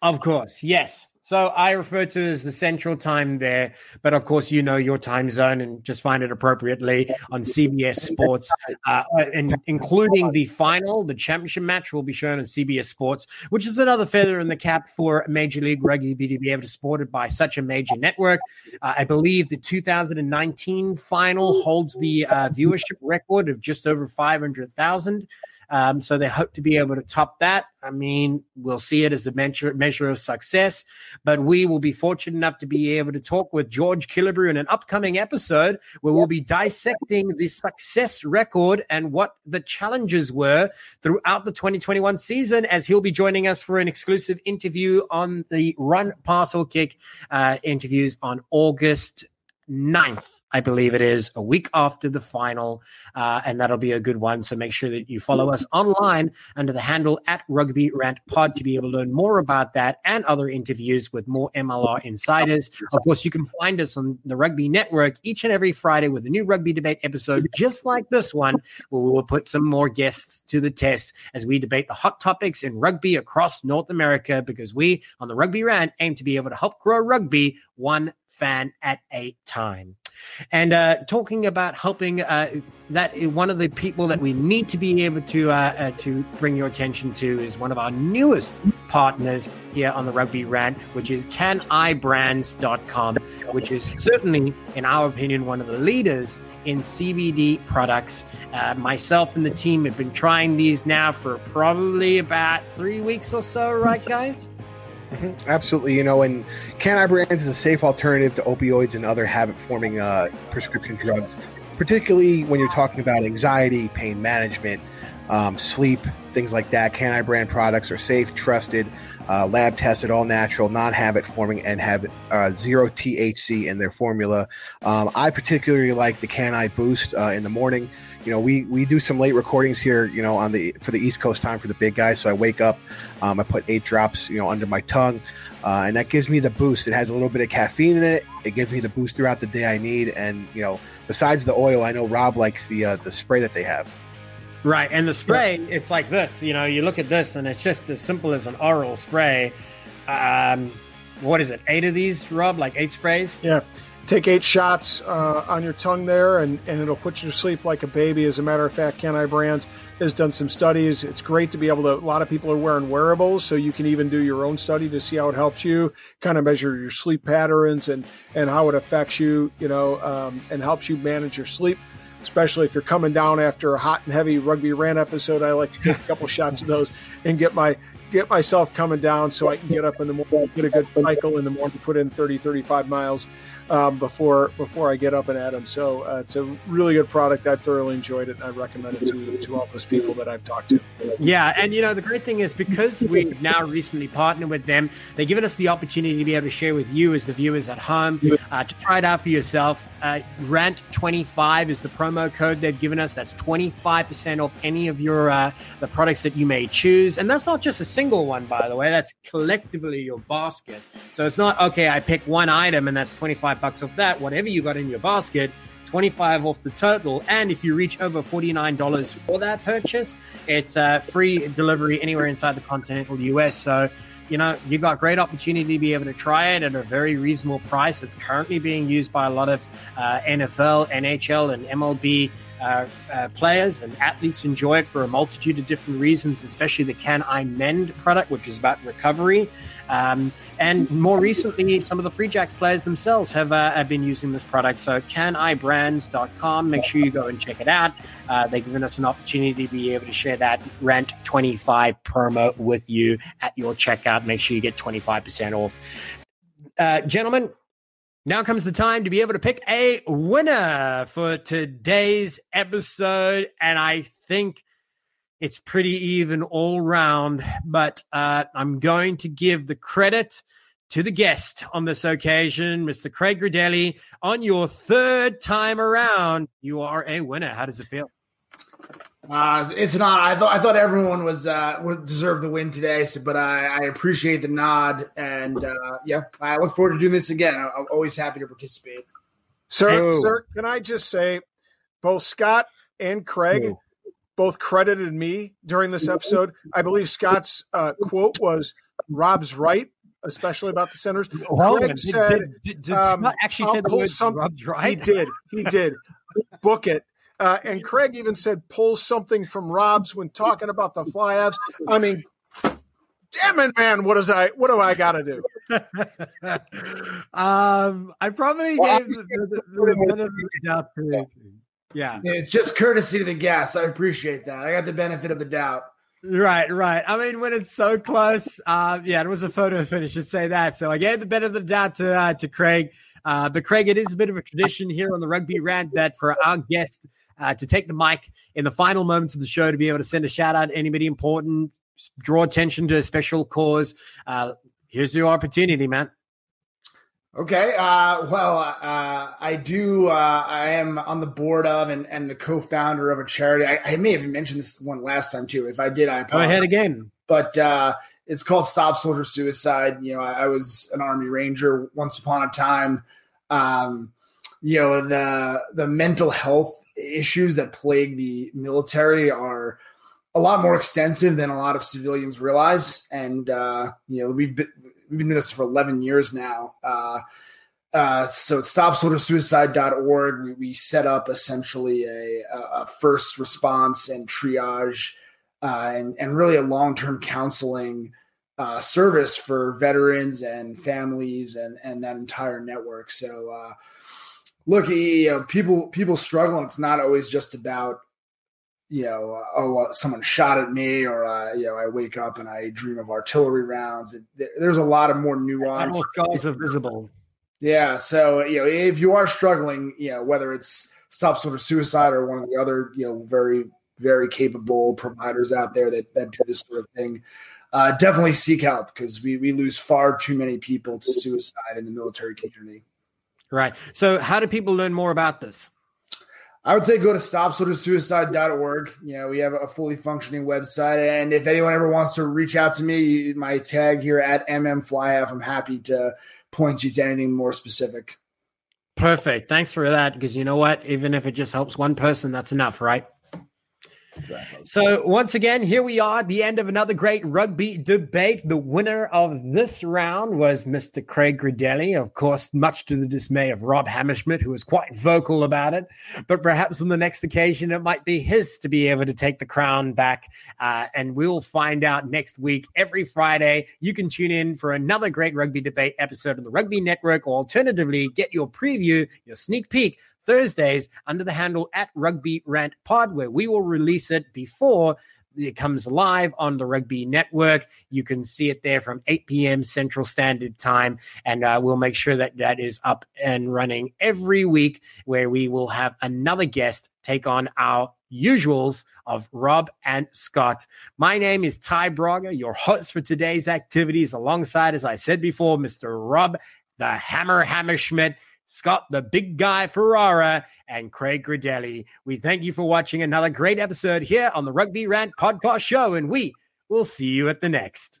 Of course, yes. So I refer to it as the central time there, but of course you know your time zone and just find it appropriately on CBS Sports, uh, and including the final, the championship match will be shown on CBS Sports, which is another feather in the cap for Major League Rugby to be able to support it by such a major network. Uh, I believe the 2019 final holds the uh, viewership record of just over 500,000. Um, so they hope to be able to top that. I mean, we'll see it as a measure, measure of success, but we will be fortunate enough to be able to talk with George Killebrew in an upcoming episode where we'll be dissecting the success record and what the challenges were throughout the 2021 season as he'll be joining us for an exclusive interview on the Run Parcel Kick uh, interviews on August 9th. I believe it is a week after the final, uh, and that'll be a good one. So make sure that you follow us online under the handle at Rugby Rant Pod to be able to learn more about that and other interviews with more MLR insiders. Of course, you can find us on the Rugby Network each and every Friday with a new rugby debate episode, just like this one, where we will put some more guests to the test as we debate the hot topics in rugby across North America. Because we on the Rugby Rant aim to be able to help grow rugby one fan at a time. And uh, talking about helping uh, that one of the people that we need to be able to uh, uh, to bring your attention to is one of our newest partners here on the Rugby Rant, which is canibrands.com, which is certainly, in our opinion, one of the leaders in CBD products. Uh, myself and the team have been trying these now for probably about three weeks or so, right, guys? Mm-hmm. Absolutely, you know, and Can Brands is a safe alternative to opioids and other habit-forming uh, prescription drugs, particularly when you're talking about anxiety, pain management, um, sleep, things like that. Can brand products are safe, trusted, uh, lab tested, all natural, non habit forming, and have uh, zero THC in their formula. Um, I particularly like the Can Boost uh, in the morning you know, we we do some late recordings here, you know, on the for the East Coast time for the big guys. So I wake up, um, I put eight drops, you know, under my tongue, uh, and that gives me the boost. It has a little bit of caffeine in it. It gives me the boost throughout the day I need. And you know, besides the oil, I know Rob likes the uh, the spray that they have. Right, and the spray, yeah. it's like this. You know, you look at this, and it's just as simple as an oral spray. Um, what is it? Eight of these, Rob? Like eight sprays? Yeah take eight shots uh, on your tongue there, and, and it'll put you to sleep like a baby. As a matter of fact, CaniBrands has done some studies. It's great to be able to. A lot of people are wearing wearables, so you can even do your own study to see how it helps you, kind of measure your sleep patterns and and how it affects you, you know, um, and helps you manage your sleep especially if you're coming down after a hot and heavy rugby rant episode. I like to take a couple shots of those and get my get myself coming down so I can get up in the morning, get a good cycle in the morning, put in 30, 35 miles um, before before I get up and at them. So uh, it's a really good product. I've thoroughly enjoyed it, and I recommend it to, to all those people that I've talked to. Yeah, and you know the great thing is because we've now recently partnered with them, they've given us the opportunity to be able to share with you as the viewers at home uh, to try it out for yourself. Uh, Rant25 is the promo code they've given us. That's 25% off any of your uh, the products that you may choose, and that's not just a single one, by the way. That's collectively your basket. So it's not okay. I pick one item and that's 25 bucks off that. Whatever you got in your basket, 25 off the total. And if you reach over $49 for that purchase, it's uh, free delivery anywhere inside the continental US. So, you know, you've got great opportunity to be able to try it at a very reasonable price. It's currently being used by a lot of uh, NFL, NHL, and MLB uh, uh, players and athletes enjoy it for a multitude of different reasons, especially the CaniMend product, which is about recovery. Um, and more recently, some of the Free Jacks players themselves have, uh, have been using this product. So, canibrands.com, make sure you go and check it out. Uh, they've given us an opportunity to be able to share that Rant 25 promo with you at your checkout. Make sure you get 25% off. Gentlemen, now comes the time to be able to pick a winner for today's episode. And I think it's pretty even all round, but uh, I'm going to give the credit to the guest on this occasion, Mr. Craig Gridelli. On your third time around, you are a winner. How does it feel? Uh, it's not. I thought I thought everyone was uh, would deserve the win today, so, but I, I appreciate the nod, and uh, yeah, I look forward to doing this again. I'm always happy to participate. Sir, oh. sir, can I just say, both Scott and Craig oh. both credited me during this episode. I believe Scott's uh, quote was, "Rob's right." Especially about the centers. Well, Craig said, did, did, did um, actually say the word Rob's right? He did. He did. Book it. Uh, and Craig even said, pull something from Rob's when talking about the fly I mean, damn it, man, what is I? What do I got to do? um, I probably well, gave the, the, the benefit of the doubt. Yeah. yeah, it's just courtesy to the guests. I appreciate that. I got the benefit of the doubt. Right, right. I mean, when it's so close, uh, yeah, it was a photo finish. i should say that. So I gave the benefit of the doubt to uh, to Craig. Uh, but Craig, it is a bit of a tradition here on the Rugby Rant that for our guest uh, to take the mic in the final moments of the show to be able to send a shout out to anybody important, draw attention to a special cause. Uh, here's your opportunity, man. Okay. Uh, well, uh, I do. Uh, I am on the board of and, and the co-founder of a charity. I, I, may have mentioned this one last time too. If I did, I apologize. go ahead again. But uh, it's called Stop Soldier Suicide. You know, I, I, was an Army Ranger once upon a time. Um, you know, the the mental health issues that plague the military are a lot more extensive than a lot of civilians realize. And uh, you know, we've been we've been doing this for 11 years now. Uh, uh, so stopsoldiersuicide.org, we, we set up essentially a, a first response and triage uh, and, and really a long-term counseling uh, service for veterans and families and, and that entire network. So, uh, look, you know, people people struggle, and it's not always just about you know, oh, uh, someone shot at me, or uh, you know, I wake up and I dream of artillery rounds. It, there's a lot of more nuance. Almost scars are visible. Yeah, so you know, if you are struggling, you know, whether it's Stop Soldier Suicide or one of the other, you know, very very capable providers out there that that do this sort of thing, uh, definitely seek help because we we lose far too many people to suicide in the military community. Right. So, how do people learn more about this? I would say go to stopsoldiersuicide.org. You know, we have a fully functioning website. And if anyone ever wants to reach out to me, my tag here at mmflyhalf, I'm happy to point you to anything more specific. Perfect. Thanks for that. Because you know what? Even if it just helps one person, that's enough, right? So once again, here we are at the end of another great rugby debate. The winner of this round was Mr. Craig Gridelli, of course, much to the dismay of Rob Hammerschmidt, who was quite vocal about it. But perhaps on the next occasion, it might be his to be able to take the crown back. Uh, and we'll find out next week. Every Friday, you can tune in for another great rugby debate episode on the Rugby Network, or alternatively, get your preview, your sneak peek Thursdays under the handle at Rugby Rant Pod, where we will release it before it comes live on the Rugby Network. You can see it there from 8 p.m. Central Standard Time, and uh, we'll make sure that that is up and running every week, where we will have another guest take on our usuals of Rob and Scott. My name is Ty Braga, your host for today's activities, alongside, as I said before, Mr. Rob the Hammer Hammerschmidt. Scott, the big guy Ferrara, and Craig Gridelli. We thank you for watching another great episode here on the Rugby Rant Podcast Show, and we will see you at the next.